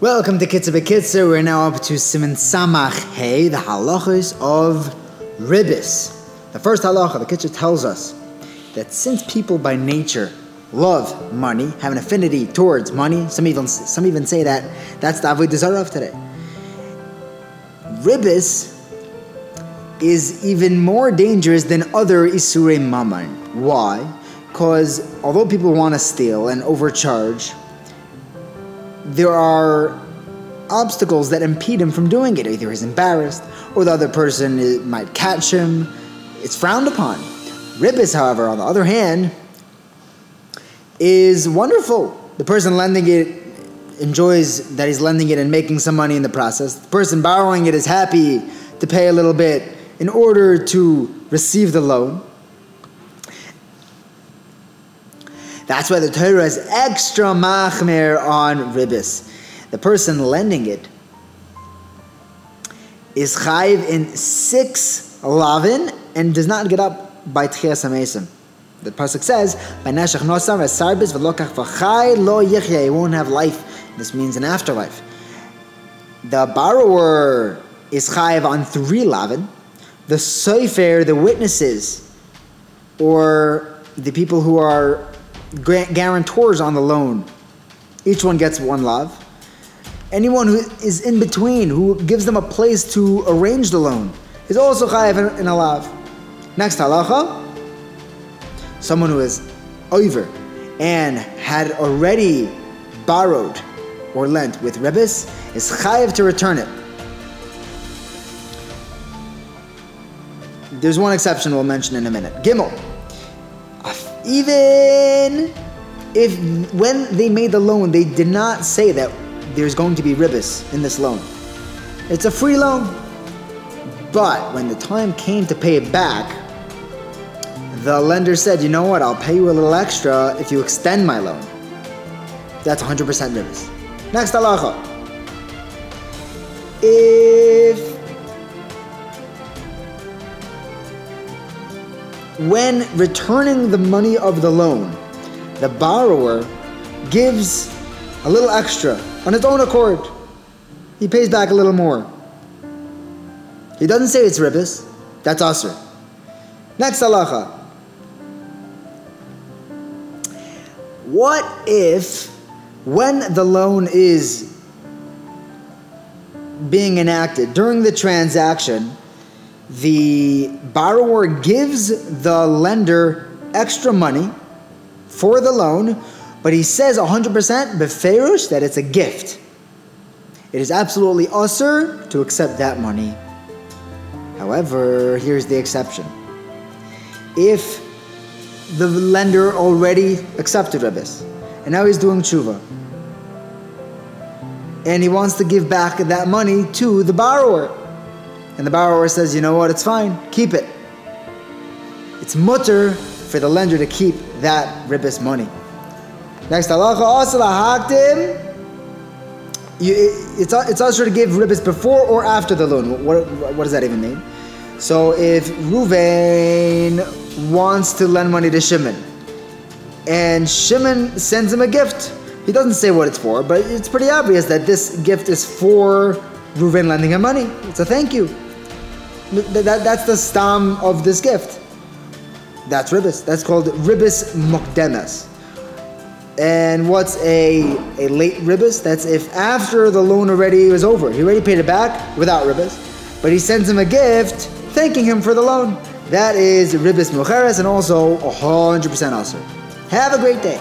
Welcome to Kitzur Bekitzer. We're now up to Siman Samach Hey, the halachas of ribis. The first halacha, the Kitzur tells us that since people by nature love money, have an affinity towards money, some even some even say that that's the avodah zarah today. Ribis is even more dangerous than other isurei mammon. Why? Because although people want to steal and overcharge, there are obstacles that impede him from doing it. Either he's embarrassed or the other person might catch him. It's frowned upon. Ribis, however, on the other hand, is wonderful. The person lending it enjoys that he's lending it and making some money in the process. The person borrowing it is happy to pay a little bit in order to receive the loan. That's why the Torah is extra machmer on ribis. The person lending it is chayiv in six lavin and does not get up by tchias amesim. The pasuk says, "By neshach nosam esarbis v'lokach v'chay lo yichya." He won't have life. This means an afterlife. The borrower is chayiv on three lavin. The sofer, the witnesses, or the people who are guarantors on the loan. Each one gets one love. Anyone who is in between, who gives them a place to arrange the loan, is also chayav in a love. Next halacha, someone who is over and had already borrowed or lent with ribis is chayav to return it. There's one exception we'll mention in a minute. Gimel even if when they made the loan, they did not say that there's going to be ribis in this loan. It's a free loan. But when the time came to pay it back, the lender said, you know what, I'll pay you a little extra if you extend my loan. That's 100% ribis. Next halacha. If when returning the money of the loan, the borrower gives a little extra on his own accord. He pays back a little more. He doesn't say it's ribis. That's usr. Next halacha. What if, when the loan is being enacted during the transaction, the borrower gives the lender extra money for the loan, but he says 100% beferush that it's a gift. It is absolutely usr to accept that money. However, here's the exception. If the lender already accepted ribis, and now he's doing tshuva, and he wants to give back that money to the borrower, and the borrower says, you know what, it's fine, keep it. It's mutter for the lender to keep that ribis money. Next halacha, also hakdim. It's it's also to give ribis before or after the loan. What, what does that even mean? So if Ruvain wants to lend money to Shimon, and Shimon sends him a gift, he doesn't say what it's for, but it's pretty obvious that this gift is for Ruvain lending him money. It's a thank you. That, that's the stam of this gift. That's ribis. That's called ribis mukdenas. And what's a, a late ribis? That's if after the loan already was over. He already paid it back without ribis, but he sends him a gift thanking him for the loan. That is ribis mucheres and also 100% usr. Have a great day.